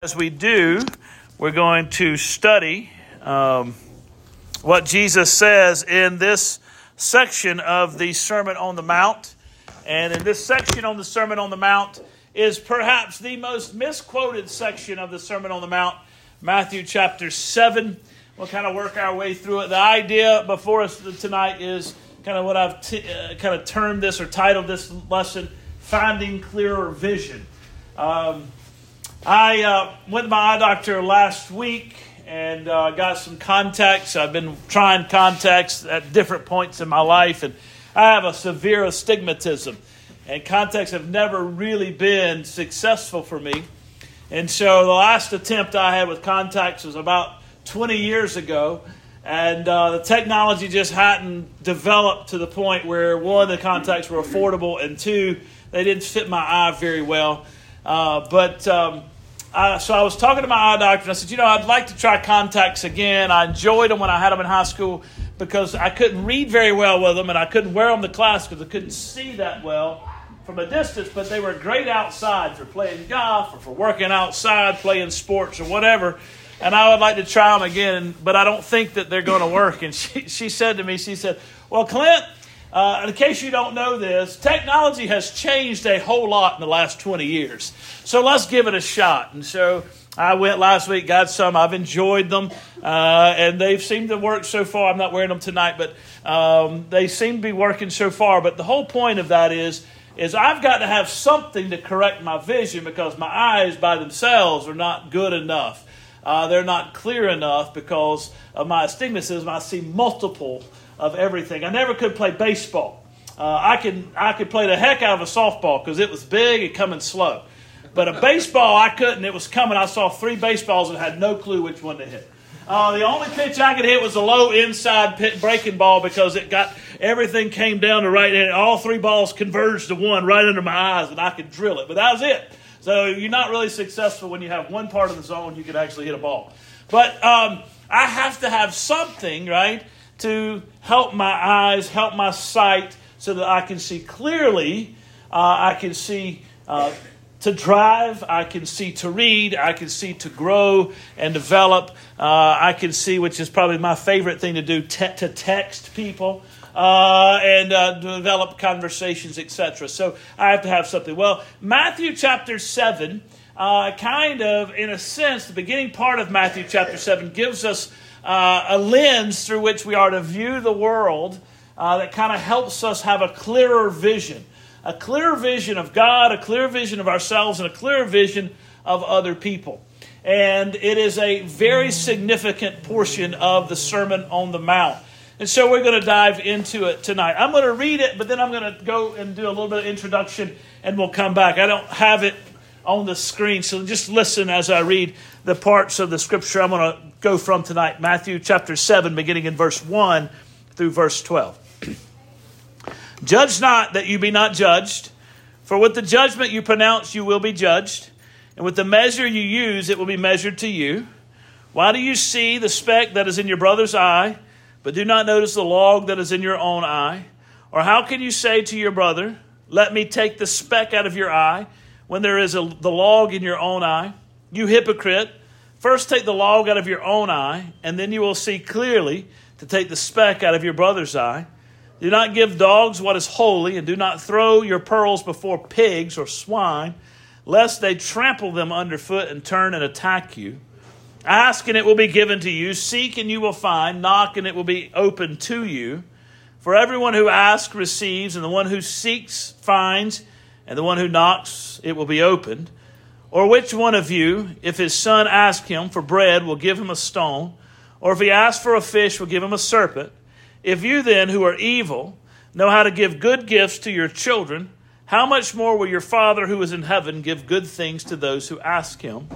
As we do, we're going to study um, what Jesus says in this section of the Sermon on the Mount. And in this section on the Sermon on the Mount is perhaps the most misquoted section of the Sermon on the Mount, Matthew chapter 7. We'll kind of work our way through it. The idea before us tonight is kind of what I've t- uh, kind of termed this or titled this lesson Finding Clearer Vision. Um, I uh, went to my eye doctor last week and uh, got some contacts. I've been trying contacts at different points in my life, and I have a severe astigmatism, and contacts have never really been successful for me. And so the last attempt I had with contacts was about 20 years ago, and uh, the technology just hadn't developed to the point where one, the contacts were affordable, and two, they didn't fit my eye very well. Uh, but um, I, so I was talking to my eye doctor, and I said, you know, I'd like to try contacts again. I enjoyed them when I had them in high school because I couldn't read very well with them, and I couldn't wear them to class because I couldn't see that well from a distance. But they were great outside for playing golf or for working outside, playing sports or whatever. And I would like to try them again, but I don't think that they're going to work. And she, she said to me, she said, well, Clint, uh, in case you don't know this, technology has changed a whole lot in the last 20 years. So let's give it a shot. And so I went last week, got some. I've enjoyed them, uh, and they've seemed to work so far. I'm not wearing them tonight, but um, they seem to be working so far. But the whole point of that is, is I've got to have something to correct my vision because my eyes by themselves are not good enough. Uh, they're not clear enough because of my astigmatism. I see multiple of everything. I never could play baseball. Uh, I can I could play the heck out of a softball because it was big and coming slow. But a baseball I couldn't. It was coming. I saw three baseballs and had no clue which one to hit. Uh, the only pitch I could hit was a low inside pit breaking ball because it got everything came down to right, and all three balls converged to one right under my eyes, and I could drill it. But that was it. So you're not really successful when you have one part of the zone you can actually hit a ball. But um, I have to have something, right? To help my eyes, help my sight, so that I can see clearly. Uh, I can see uh, to drive, I can see to read, I can see to grow and develop. Uh, I can see, which is probably my favorite thing to do, te- to text people. Uh, and uh, develop conversations, etc. So I have to have something. Well, Matthew chapter 7, uh, kind of, in a sense, the beginning part of Matthew chapter 7 gives us uh, a lens through which we are to view the world uh, that kind of helps us have a clearer vision. A clearer vision of God, a clear vision of ourselves, and a clearer vision of other people. And it is a very significant portion of the Sermon on the Mount. And so we're going to dive into it tonight. I'm going to read it, but then I'm going to go and do a little bit of introduction and we'll come back. I don't have it on the screen, so just listen as I read the parts of the scripture I'm going to go from tonight Matthew chapter 7, beginning in verse 1 through verse 12. Judge not that you be not judged, for with the judgment you pronounce, you will be judged, and with the measure you use, it will be measured to you. Why do you see the speck that is in your brother's eye, but do not notice the log that is in your own eye? Or how can you say to your brother, Let me take the speck out of your eye, when there is a, the log in your own eye? You hypocrite. First, take the log out of your own eye, and then you will see clearly to take the speck out of your brother's eye. Do not give dogs what is holy, and do not throw your pearls before pigs or swine, lest they trample them underfoot and turn and attack you. Ask, and it will be given to you. Seek, and you will find. Knock, and it will be opened to you. For everyone who asks receives, and the one who seeks finds, and the one who knocks it will be opened. Or which one of you, if his son ask him for bread, will give him a stone? Or if he asks for a fish, will give him a serpent? If you then, who are evil, know how to give good gifts to your children, how much more will your Father who is in heaven give good things to those who ask him?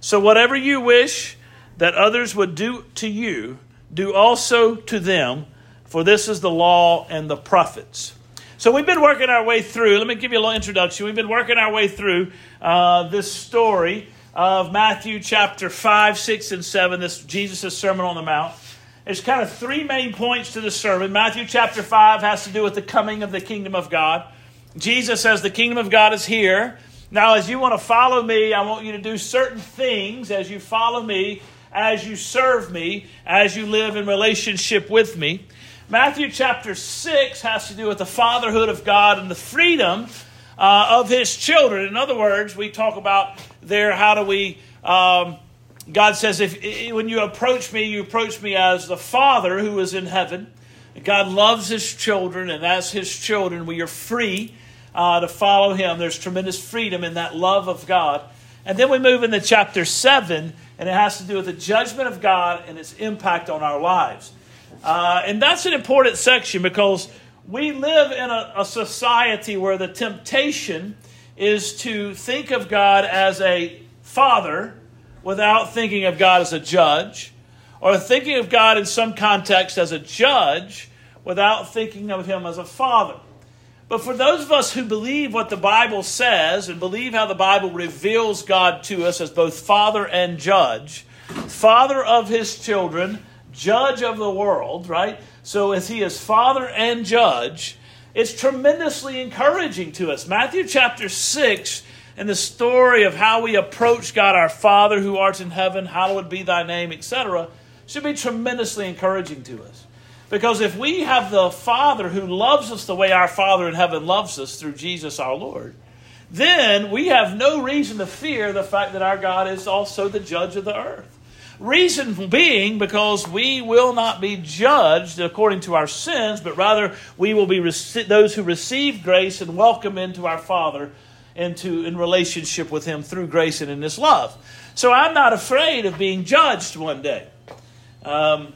So whatever you wish that others would do to you, do also to them, for this is the law and the prophets. So we've been working our way through. Let me give you a little introduction. We've been working our way through uh, this story of Matthew chapter 5, 6, and 7, this Jesus' Sermon on the Mount. There's kind of three main points to the sermon. Matthew chapter 5 has to do with the coming of the kingdom of God. Jesus says the kingdom of God is here. Now, as you want to follow me, I want you to do certain things as you follow me, as you serve me, as you live in relationship with me. Matthew chapter 6 has to do with the fatherhood of God and the freedom uh, of his children. In other words, we talk about there how do we. Um, God says, if when you approach me, you approach me as the Father who is in heaven. God loves His children, and as His children, we are free uh, to follow Him. There's tremendous freedom in that love of God. And then we move into chapter 7, and it has to do with the judgment of God and its impact on our lives. Uh, and that's an important section because we live in a, a society where the temptation is to think of God as a father without thinking of God as a judge, or thinking of God in some context as a judge without thinking of him as a father. But for those of us who believe what the Bible says and believe how the Bible reveals God to us as both father and judge, father of his children, judge of the world, right? So as he is father and judge, it's tremendously encouraging to us. Matthew chapter 6 and the story of how we approach God our Father who art in heaven, hallowed be thy name, etc., should be tremendously encouraging to us. Because if we have the Father who loves us the way our Father in heaven loves us through Jesus our Lord, then we have no reason to fear the fact that our God is also the judge of the earth. Reason being because we will not be judged according to our sins, but rather we will be those who receive grace and welcome into our Father into in relationship with Him through grace and in His love. So I'm not afraid of being judged one day. Um,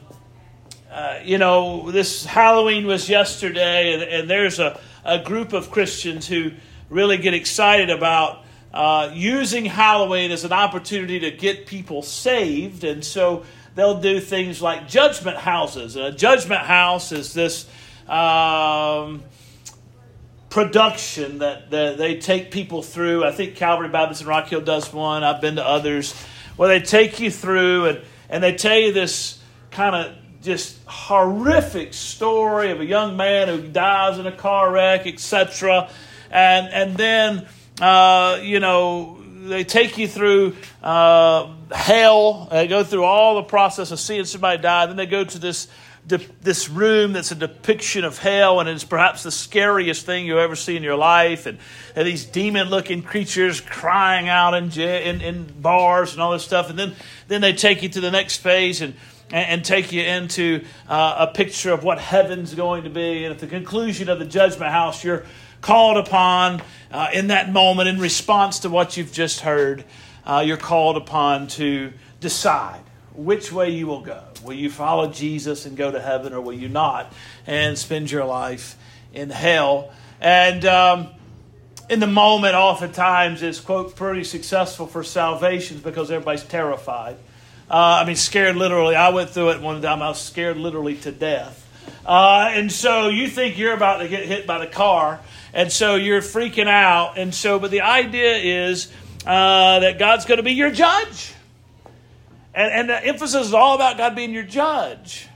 uh, you know, this Halloween was yesterday, and, and there's a, a group of Christians who really get excited about uh, using Halloween as an opportunity to get people saved. And so they'll do things like judgment houses. And a judgment house is this. Um, production that, that they take people through. I think Calvary Baptist in Rock Hill does one. I've been to others where they take you through and, and they tell you this kind of just horrific story of a young man who dies in a car wreck, etc. And and then uh, you know they take you through uh, hell. They go through all the process of seeing somebody die. Then they go to this this room that's a depiction of hell, and it's perhaps the scariest thing you ever see in your life. And, and these demon looking creatures crying out in, in, in, bars and all this stuff. And then, then they take you to the next phase and, and, take you into uh, a picture of what heaven's going to be. And at the conclusion of the judgment house, you're called upon uh, in that moment in response to what you've just heard. Uh, you're called upon to decide which way you will go. Will you follow Jesus and go to heaven, or will you not and spend your life in hell? And um, in the moment, oftentimes, it's, quote, pretty successful for salvations because everybody's terrified. Uh, I mean, scared literally. I went through it one time. I was scared literally to death. Uh, and so you think you're about to get hit by the car, and so you're freaking out. And so, but the idea is uh, that God's going to be your judge. And, and the emphasis is all about God being your judge.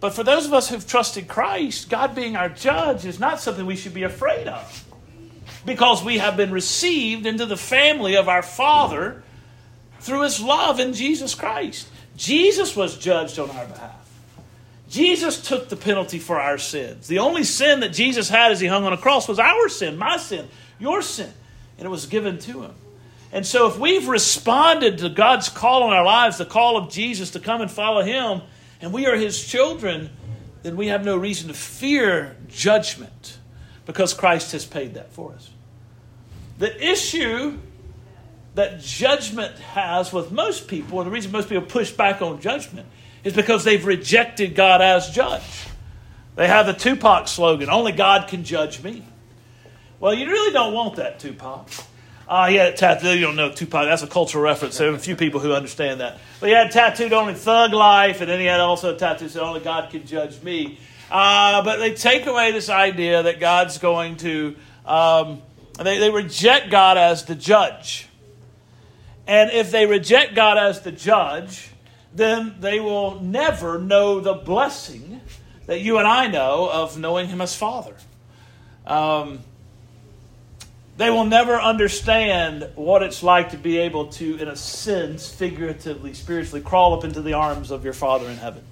But for those of us who've trusted Christ, God being our judge is not something we should be afraid of. Because we have been received into the family of our Father through his love in Jesus Christ. Jesus was judged on our behalf. Jesus took the penalty for our sins. The only sin that Jesus had as he hung on a cross was our sin, my sin, your sin, and it was given to him. And so, if we've responded to God's call on our lives, the call of Jesus to come and follow Him, and we are His children, then we have no reason to fear judgment because Christ has paid that for us. The issue that judgment has with most people, and the reason most people push back on judgment, is because they've rejected God as judge. They have the Tupac slogan only God can judge me. Well, you really don't want that, Tupac. Uh, he had it tattooed. You don't know Tupac. That's a cultural reference. There are a few people who understand that. But he had tattooed only thug life, and then he had also a tattoo that said only God can judge me. Uh, but they take away this idea that God's going to, um, they, they reject God as the judge. And if they reject God as the judge, then they will never know the blessing that you and I know of knowing Him as Father. Um, They will never understand what it's like to be able to, in a sense, figuratively, spiritually, crawl up into the arms of your Father in heaven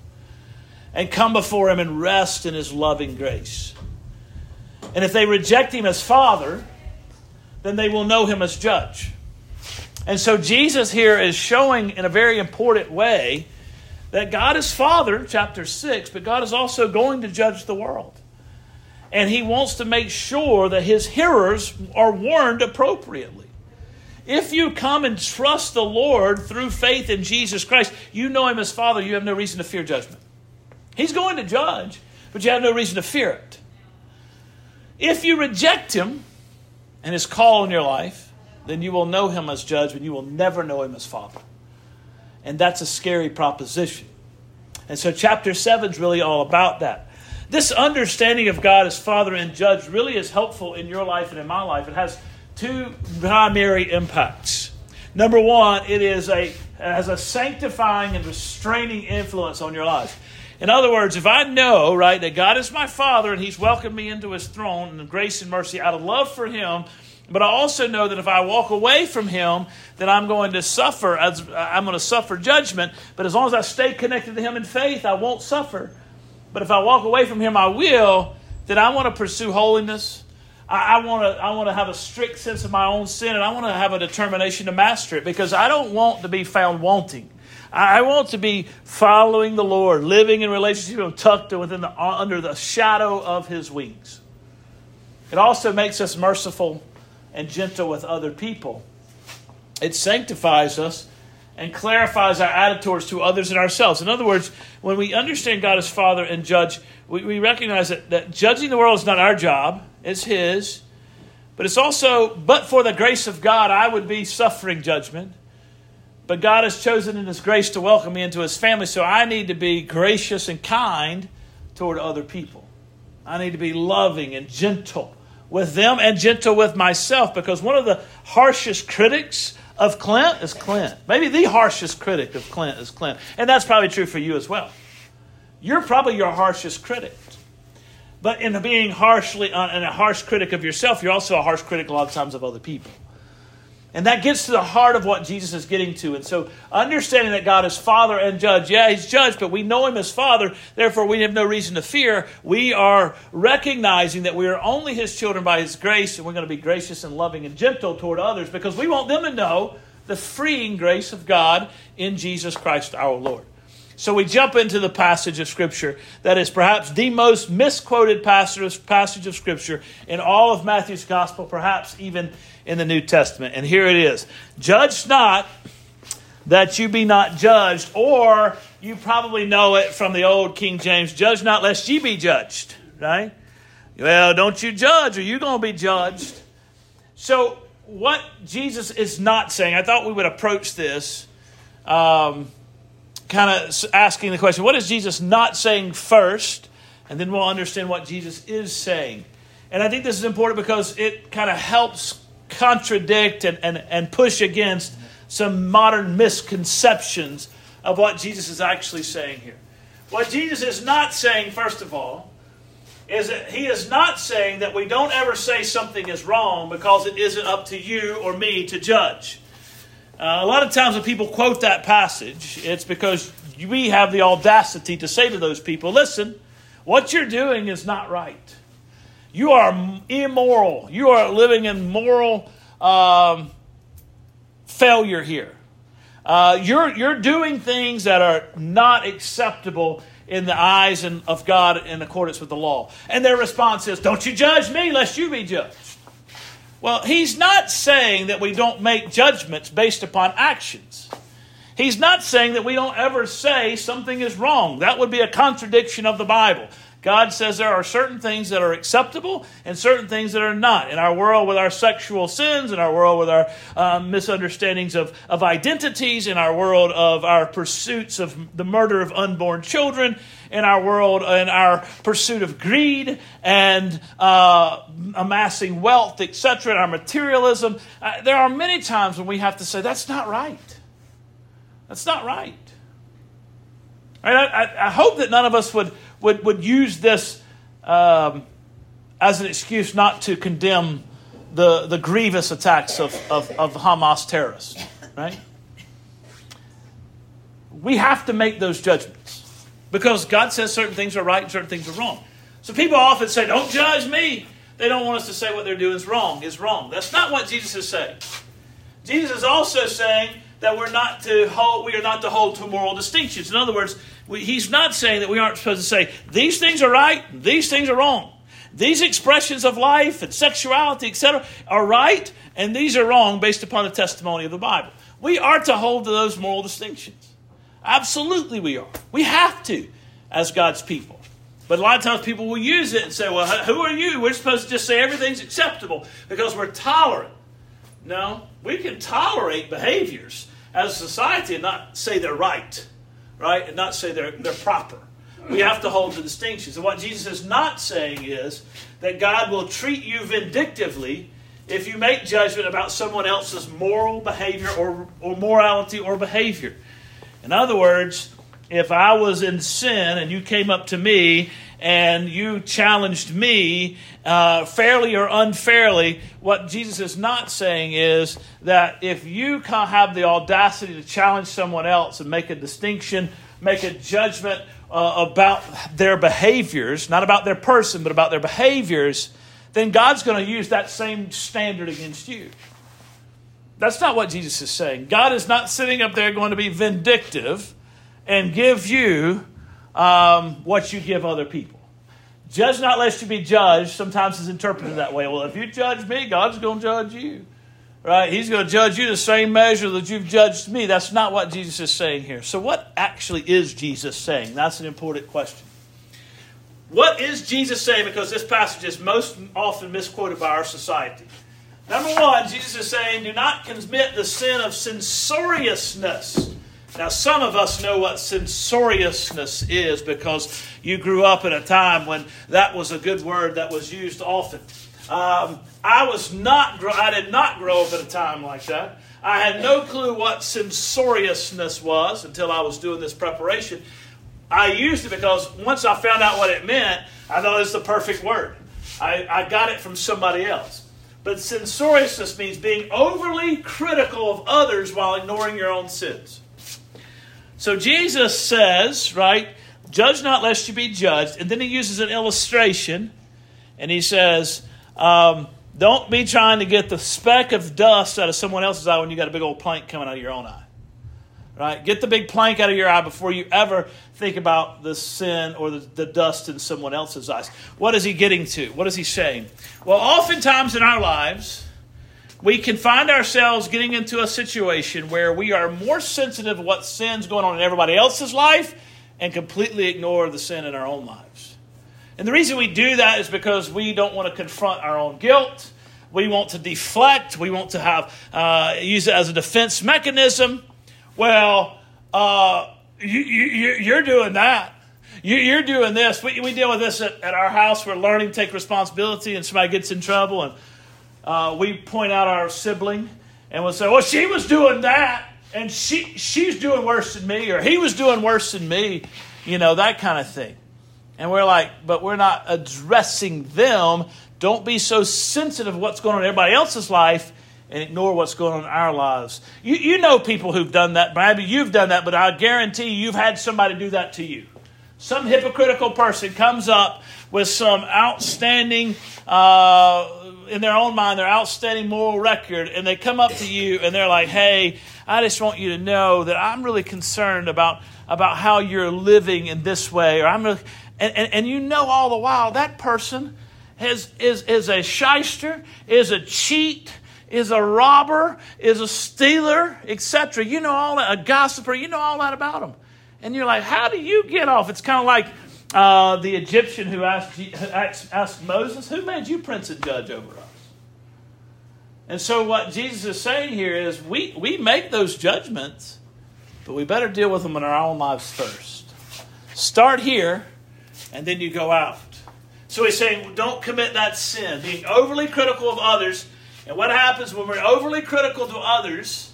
and come before Him and rest in His loving grace. And if they reject Him as Father, then they will know Him as Judge. And so Jesus here is showing in a very important way that God is Father, chapter 6, but God is also going to judge the world. And He wants to make sure that His hearers are warned appropriately. If you come and trust the Lord through faith in Jesus Christ, you know Him as Father, you have no reason to fear judgment. He's going to judge, but you have no reason to fear it. If you reject Him and His call in your life, then you will know Him as judge, but you will never know Him as Father. And that's a scary proposition. And so, chapter 7 is really all about that. This understanding of God as Father and Judge really is helpful in your life and in my life. It has two primary impacts. Number one, it is a has a sanctifying and restraining influence on your life. In other words, if I know, right, that God is my Father and He's welcomed me into His throne and grace and mercy out of love for Him, but I also know that if I walk away from Him, then I'm going to suffer. I'm going to suffer judgment. But as long as I stay connected to Him in faith, I won't suffer. But if I walk away from Him, I will. Then I want to pursue holiness. I, want to. I want to have a strict sense of my own sin, and I want to have a determination to master it because I don't want to be found wanting. I want to be following the Lord, living in relationship with tucked within the, under the shadow of His wings. It also makes us merciful and gentle with other people. It sanctifies us and clarifies our attitudes to others and ourselves. In other words, when we understand God as Father and Judge, we, we recognize that, that judging the world is not our job, it's His. But it's also, but for the grace of God, I would be suffering judgment. But God has chosen in His grace to welcome me into His family, so I need to be gracious and kind toward other people. I need to be loving and gentle with them and gentle with myself because one of the harshest critics of Clint is Clint. Maybe the harshest critic of Clint is Clint. And that's probably true for you as well. You're probably your harshest critic. But in being harshly uh, and a harsh critic of yourself, you're also a harsh critic a lot of times of other people. And that gets to the heart of what Jesus is getting to. And so, understanding that God is Father and Judge, yeah, He's Judge, but we know Him as Father, therefore we have no reason to fear. We are recognizing that we are only His children by His grace, and we're going to be gracious and loving and gentle toward others because we want them to know the freeing grace of God in Jesus Christ our Lord. So we jump into the passage of Scripture that is perhaps the most misquoted passage of Scripture in all of Matthew's Gospel, perhaps even in the New Testament. And here it is Judge not that you be not judged, or you probably know it from the old King James Judge not lest ye be judged, right? Well, don't you judge, or you're going to be judged. So, what Jesus is not saying, I thought we would approach this. Um, kind of asking the question what is Jesus not saying first? And then we'll understand what Jesus is saying. And I think this is important because it kind of helps contradict and, and, and push against some modern misconceptions of what Jesus is actually saying here. What Jesus is not saying, first of all, is that he is not saying that we don't ever say something is wrong because it isn't up to you or me to judge. Uh, a lot of times when people quote that passage, it's because we have the audacity to say to those people, listen, what you're doing is not right. You are immoral. You are living in moral um, failure here. Uh, you're, you're doing things that are not acceptable in the eyes of God in accordance with the law. And their response is, Don't you judge me, lest you be judged. Well, he's not saying that we don't make judgments based upon actions. He's not saying that we don't ever say something is wrong. That would be a contradiction of the Bible. God says there are certain things that are acceptable and certain things that are not. In our world with our sexual sins, in our world with our um, misunderstandings of, of identities, in our world of our pursuits of the murder of unborn children, in our world, in our pursuit of greed and uh, amassing wealth, etc., in our materialism, uh, there are many times when we have to say, that's not right. That's not right. I, I, I hope that none of us would, would, would use this um, as an excuse not to condemn the, the grievous attacks of, of, of Hamas terrorists, right? We have to make those judgments because God says certain things are right and certain things are wrong. So people often say, Don't judge me. They don't want us to say what they're doing is wrong, is wrong. That's not what Jesus is saying. Jesus is also saying that we're not to hold, we are not to hold to moral distinctions. In other words, we, he's not saying that we aren't supposed to say these things are right, these things are wrong. These expressions of life and sexuality, etc., are right, and these are wrong based upon the testimony of the Bible. We are to hold to those moral distinctions. Absolutely, we are. We have to as God's people. But a lot of times people will use it and say, well, who are you? We're supposed to just say everything's acceptable because we're tolerant. No, we can tolerate behaviors as a society and not say they're right, right? And not say they're, they're proper. We have to hold the distinctions. And what Jesus is not saying is that God will treat you vindictively if you make judgment about someone else's moral behavior or, or morality or behavior. In other words, if I was in sin and you came up to me and you challenged me uh, fairly or unfairly, what Jesus is not saying is that if you have the audacity to challenge someone else and make a distinction, make a judgment uh, about their behaviors, not about their person, but about their behaviors, then God's going to use that same standard against you. That's not what Jesus is saying. God is not sitting up there going to be vindictive and give you um, what you give other people. Judge not lest you be judged sometimes is interpreted that way. Well, if you judge me, God's going to judge you. Right? He's going to judge you the same measure that you've judged me. That's not what Jesus is saying here. So, what actually is Jesus saying? That's an important question. What is Jesus saying? Because this passage is most often misquoted by our society. Number one, Jesus is saying, do not commit the sin of censoriousness. Now, some of us know what censoriousness is because you grew up in a time when that was a good word that was used often. Um, I was not, I did not grow up at a time like that. I had no clue what censoriousness was until I was doing this preparation. I used it because once I found out what it meant, I thought it's the perfect word. I, I got it from somebody else. But censoriousness means being overly critical of others while ignoring your own sins. So Jesus says, right, judge not lest you be judged. And then he uses an illustration and he says, um, don't be trying to get the speck of dust out of someone else's eye when you got a big old plank coming out of your own eye. Right? Get the big plank out of your eye before you ever think about the sin or the, the dust in someone else's eyes. What is he getting to? What is he saying? Well, oftentimes in our lives, we can find ourselves getting into a situation where we are more sensitive to what sin's going on in everybody else's life and completely ignore the sin in our own lives. And the reason we do that is because we don't want to confront our own guilt. We want to deflect. We want to have uh, use it as a defense mechanism. Well, uh, you, you, you're doing that. You, are doing this. We, we deal with this at, at, our house. We're learning to take responsibility, and somebody gets in trouble, and uh, we point out our sibling and we'll say, well, she was doing that and she, she's doing worse than me or he was doing worse than me, you know, that kind of thing. And we're like, but we're not addressing them. Don't be so sensitive what's going on in everybody else's life and ignore what's going on in our lives. You, you know people who've done that. Maybe you've done that, but I guarantee you, you've had somebody do that to you. Some hypocritical person comes up with some outstanding uh, in their own mind, their outstanding moral record, and they come up to you and they're like, hey, I just want you to know that I'm really concerned about, about how you're living in this way. Or I'm really, and, and, and you know all the while that person has, is, is a shyster, is a cheat, is a robber, is a stealer, etc. You know all that, a gossiper, you know all that about them. And you're like, how do you get off? It's kind of like uh, the Egyptian who asked, asked, asked Moses, Who made you prince and judge over us? And so, what Jesus is saying here is we, we make those judgments, but we better deal with them in our own lives first. Start here, and then you go out. So, he's saying, don't commit that sin, being overly critical of others. And what happens when we're overly critical to others,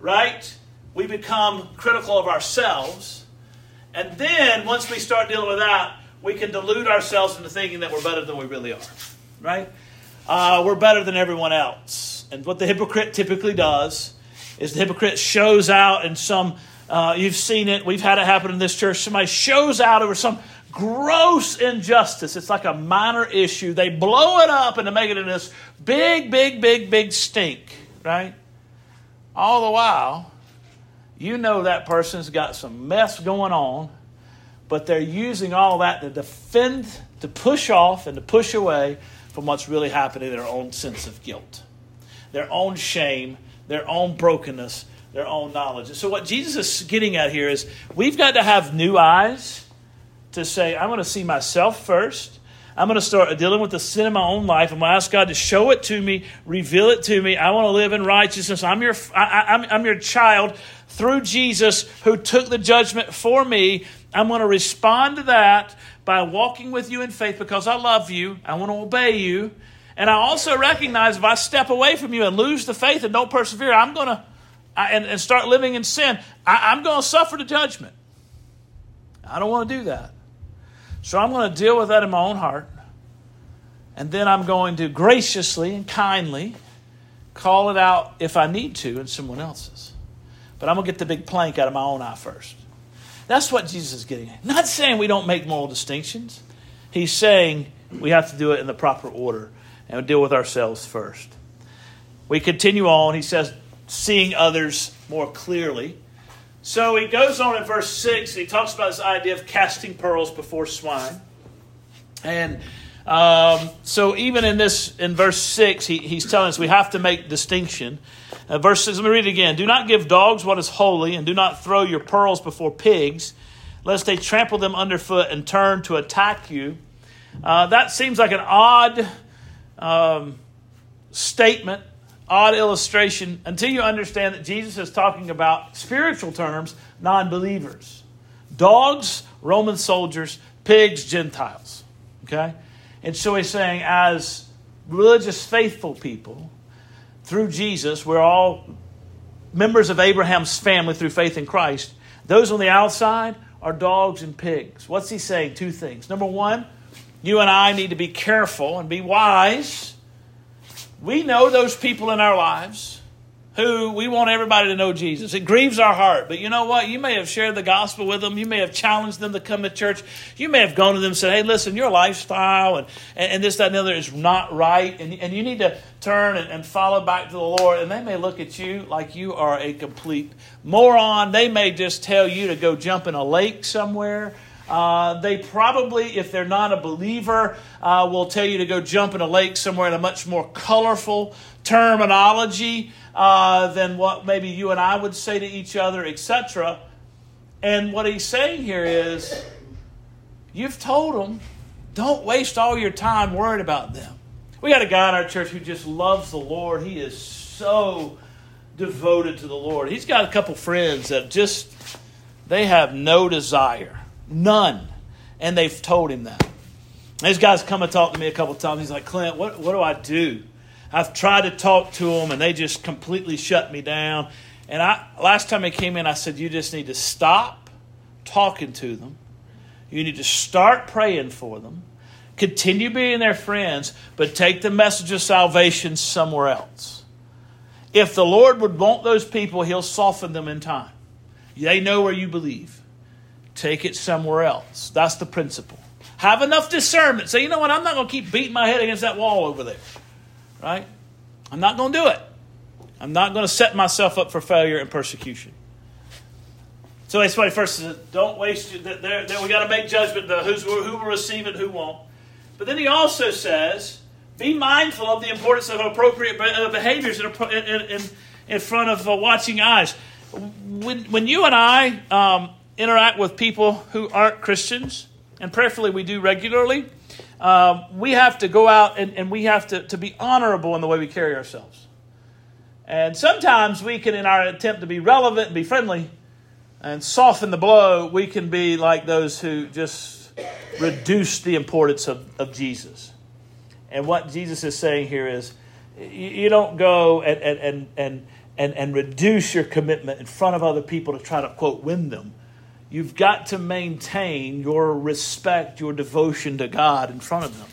right? We become critical of ourselves and then once we start dealing with that, we can delude ourselves into thinking that we're better than we really are. Right? uh, we're better than everyone else. And what the hypocrite typically does is the hypocrite shows out in some, uh, you've seen it, we've had it happen in this church. Somebody shows out over some gross injustice. It's like a minor issue. They blow it up and to make it into this big, big, big, big stink, right? All the while, you know that person's got some mess going on, but they're using all that to defend, to push off, and to push away from what's really happening, their own sense of guilt, their own shame, their own brokenness, their own knowledge. And so, what Jesus is getting at here is we've got to have new eyes to say, I'm going to see myself first. I'm going to start dealing with the sin in my own life. I'm going to ask God to show it to me, reveal it to me. I want to live in righteousness. I'm your, I, am I'm your child through Jesus who took the judgment for me. I'm going to respond to that by walking with you in faith because I love you. I want to obey you. And I also recognize if I step away from you and lose the faith and don't persevere, I'm going to, I, and, and start living in sin, I, I'm going to suffer the judgment. I don't want to do that. So I'm going to deal with that in my own heart. And then I'm going to graciously and kindly call it out if I need to in someone else's. But I'm going to get the big plank out of my own eye first. That's what Jesus is getting at. Not saying we don't make moral distinctions. He's saying we have to do it in the proper order and deal with ourselves first. We continue on. He says, seeing others more clearly. So he goes on in verse 6, he talks about this idea of casting pearls before swine. And um, so even in this, in verse 6, he, he's telling us we have to make distinction. Uh, verse 6, let me read it again. Do not give dogs what is holy, and do not throw your pearls before pigs, lest they trample them underfoot and turn to attack you. Uh, that seems like an odd um, statement odd illustration until you understand that Jesus is talking about spiritual terms, non believers. Dogs, Roman soldiers, pigs, Gentiles. Okay? And so he's saying, as religious, faithful people, through Jesus, we're all members of Abraham's family through faith in Christ. Those on the outside are dogs and pigs. What's he saying? Two things. Number one, you and I need to be careful and be wise we know those people in our lives who we want everybody to know Jesus. It grieves our heart. But you know what? You may have shared the gospel with them. You may have challenged them to come to church. You may have gone to them and said, hey, listen, your lifestyle and, and, and this, that, and the other is not right. And, and you need to turn and, and follow back to the Lord. And they may look at you like you are a complete moron. They may just tell you to go jump in a lake somewhere uh, they probably, if they're not a believer, uh, will tell you to go jump in a lake somewhere in a much more colorful terminology uh, than what maybe you and I would say to each other, etc. And what he's saying here is, you've told them, don't waste all your time worried about them. We got a guy in our church who just loves the Lord. He is so devoted to the Lord. He's got a couple friends that just they have no desire None. And they've told him that. These guys come and talk to me a couple times. He's like, Clint, what, what do I do? I've tried to talk to them and they just completely shut me down. And I last time he came in, I said, You just need to stop talking to them. You need to start praying for them. Continue being their friends, but take the message of salvation somewhere else. If the Lord would want those people, He'll soften them in time. They know where you believe take it somewhere else. That's the principle. Have enough discernment. Say, you know what? I'm not going to keep beating my head against that wall over there. Right? I'm not going to do it. I'm not going to set myself up for failure and persecution. So that's why first says, don't waste. There, there, we got to make judgment of who's, who will receive it, who won't. But then he also says, be mindful of the importance of appropriate behaviors in, in, in front of uh, watching eyes. When, when you and I um, interact with people who aren't Christians, and prayerfully we do regularly, um, we have to go out and, and we have to, to be honorable in the way we carry ourselves. And sometimes we can, in our attempt to be relevant and be friendly and soften the blow, we can be like those who just reduce the importance of, of Jesus. And what Jesus is saying here is you, you don't go and, and, and, and, and, and reduce your commitment in front of other people to try to, quote, win them You've got to maintain your respect, your devotion to God in front of them.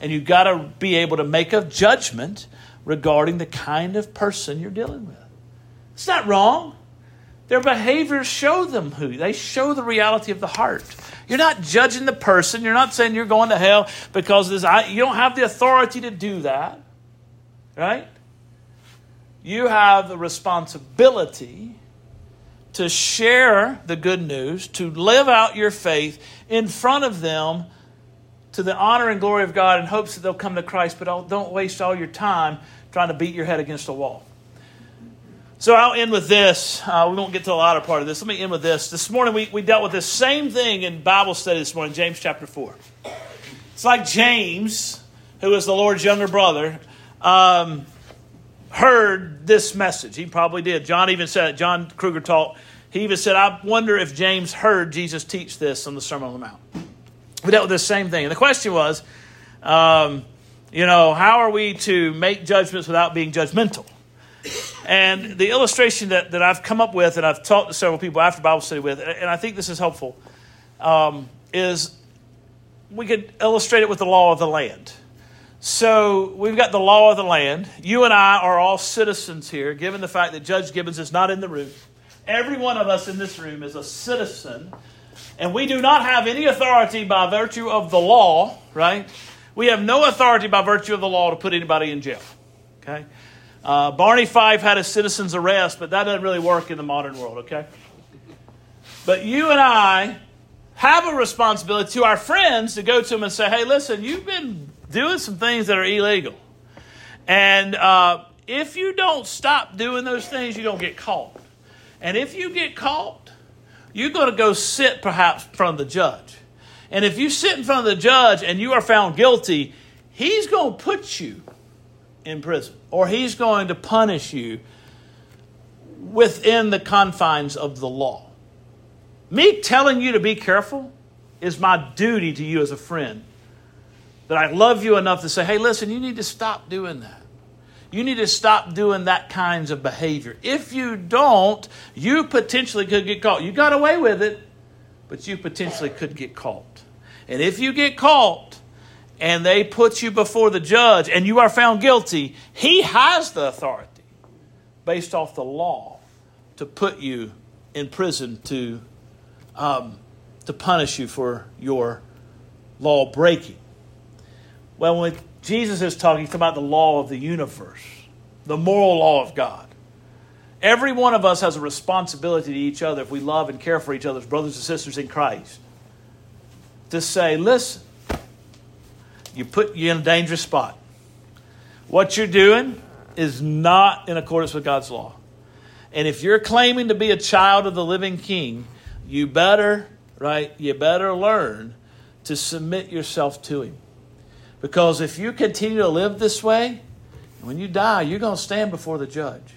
and you've got to be able to make a judgment regarding the kind of person you're dealing with. It's not wrong. Their behaviors show them who. They show the reality of the heart. You're not judging the person. You're not saying you're going to hell because this. I, you don't have the authority to do that, right? You have the responsibility to share the good news, to live out your faith in front of them to the honor and glory of God in hopes that they'll come to Christ, but don't waste all your time trying to beat your head against a wall. So I'll end with this. Uh, we won't get to the latter part of this. Let me end with this. This morning we, we dealt with this same thing in Bible study this morning, James chapter 4. It's like James, who is the Lord's younger brother, um, heard this message. He probably did. John even said it. John Kruger taught. He even said, I wonder if James heard Jesus teach this on the Sermon on the Mount. We dealt with the same thing. And the question was, um, you know, how are we to make judgments without being judgmental? And the illustration that, that I've come up with, and I've talked to several people after Bible study with, and I think this is helpful, um, is we could illustrate it with the law of the land. So we've got the law of the land. You and I are all citizens here, given the fact that Judge Gibbons is not in the room. Every one of us in this room is a citizen, and we do not have any authority by virtue of the law, right? We have no authority by virtue of the law to put anybody in jail. Okay? Uh, Barney Fife had a citizen's arrest, but that doesn't really work in the modern world, okay? But you and I have a responsibility to our friends to go to them and say, hey, listen, you've been doing some things that are illegal. And uh, if you don't stop doing those things, you're going to get caught. And if you get caught, you're going to go sit perhaps in front of the judge. And if you sit in front of the judge and you are found guilty, he's going to put you in prison or he's going to punish you within the confines of the law. Me telling you to be careful is my duty to you as a friend. That I love you enough to say, hey, listen, you need to stop doing that. You need to stop doing that kinds of behavior. If you don't, you potentially could get caught. You got away with it, but you potentially could get caught. And if you get caught and they put you before the judge and you are found guilty, he has the authority based off the law to put you in prison to, um, to punish you for your law breaking. Well, when Jesus is talking, he's about the law of the universe, the moral law of God. Every one of us has a responsibility to each other if we love and care for each other as brothers and sisters in Christ. To say, listen, you put you in a dangerous spot. What you're doing is not in accordance with God's law. And if you're claiming to be a child of the living king, you better, right, you better learn to submit yourself to him. Because if you continue to live this way, when you die, you're going to stand before the judge.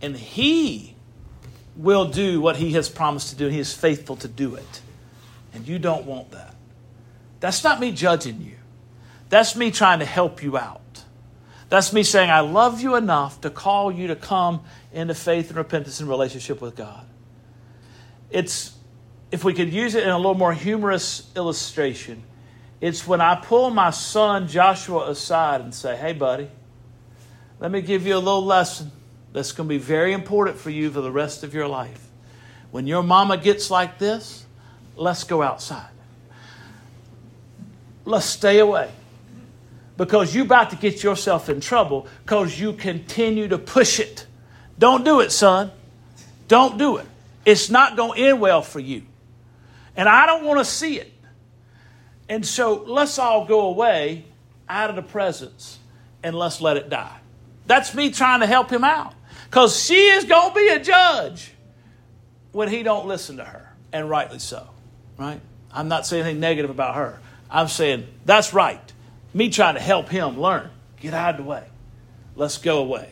And he will do what he has promised to do. and He is faithful to do it. And you don't want that. That's not me judging you. That's me trying to help you out. That's me saying, I love you enough to call you to come into faith and repentance and relationship with God. It's, if we could use it in a little more humorous illustration, it's when I pull my son Joshua aside and say, Hey, buddy, let me give you a little lesson that's going to be very important for you for the rest of your life. When your mama gets like this, let's go outside. Let's stay away. Because you're about to get yourself in trouble because you continue to push it. Don't do it, son. Don't do it. It's not going to end well for you. And I don't want to see it. And so let's all go away out of the presence and let's let it die. That's me trying to help him out. Because she is going to be a judge when he don't listen to her, and rightly so. Right? I'm not saying anything negative about her. I'm saying that's right. Me trying to help him learn. Get out of the way. Let's go away.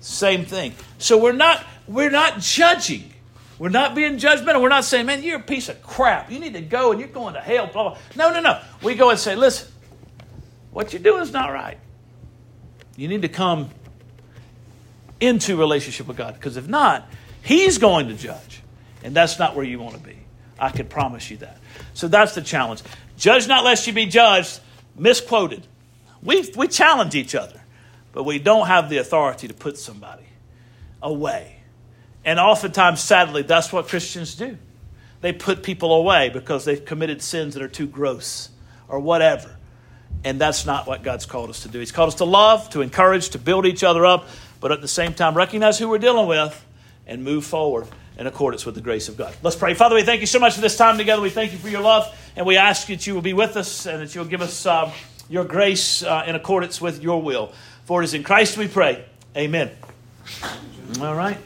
Same thing. So we're not we're not judging. We're not being judgmental. We're not saying, man, you're a piece of crap. You need to go and you're going to hell. Blah, blah. No, no, no. We go and say, listen, what you're doing is not right. You need to come into relationship with God. Because if not, He's going to judge. And that's not where you want to be. I can promise you that. So that's the challenge. Judge not lest you be judged. Misquoted. We, we challenge each other, but we don't have the authority to put somebody away. And oftentimes, sadly, that's what Christians do. They put people away because they've committed sins that are too gross or whatever. And that's not what God's called us to do. He's called us to love, to encourage, to build each other up, but at the same time, recognize who we're dealing with and move forward in accordance with the grace of God. Let's pray. Father, we thank you so much for this time together. We thank you for your love, and we ask that you will be with us and that you'll give us um, your grace uh, in accordance with your will. For it is in Christ we pray. Amen. All right.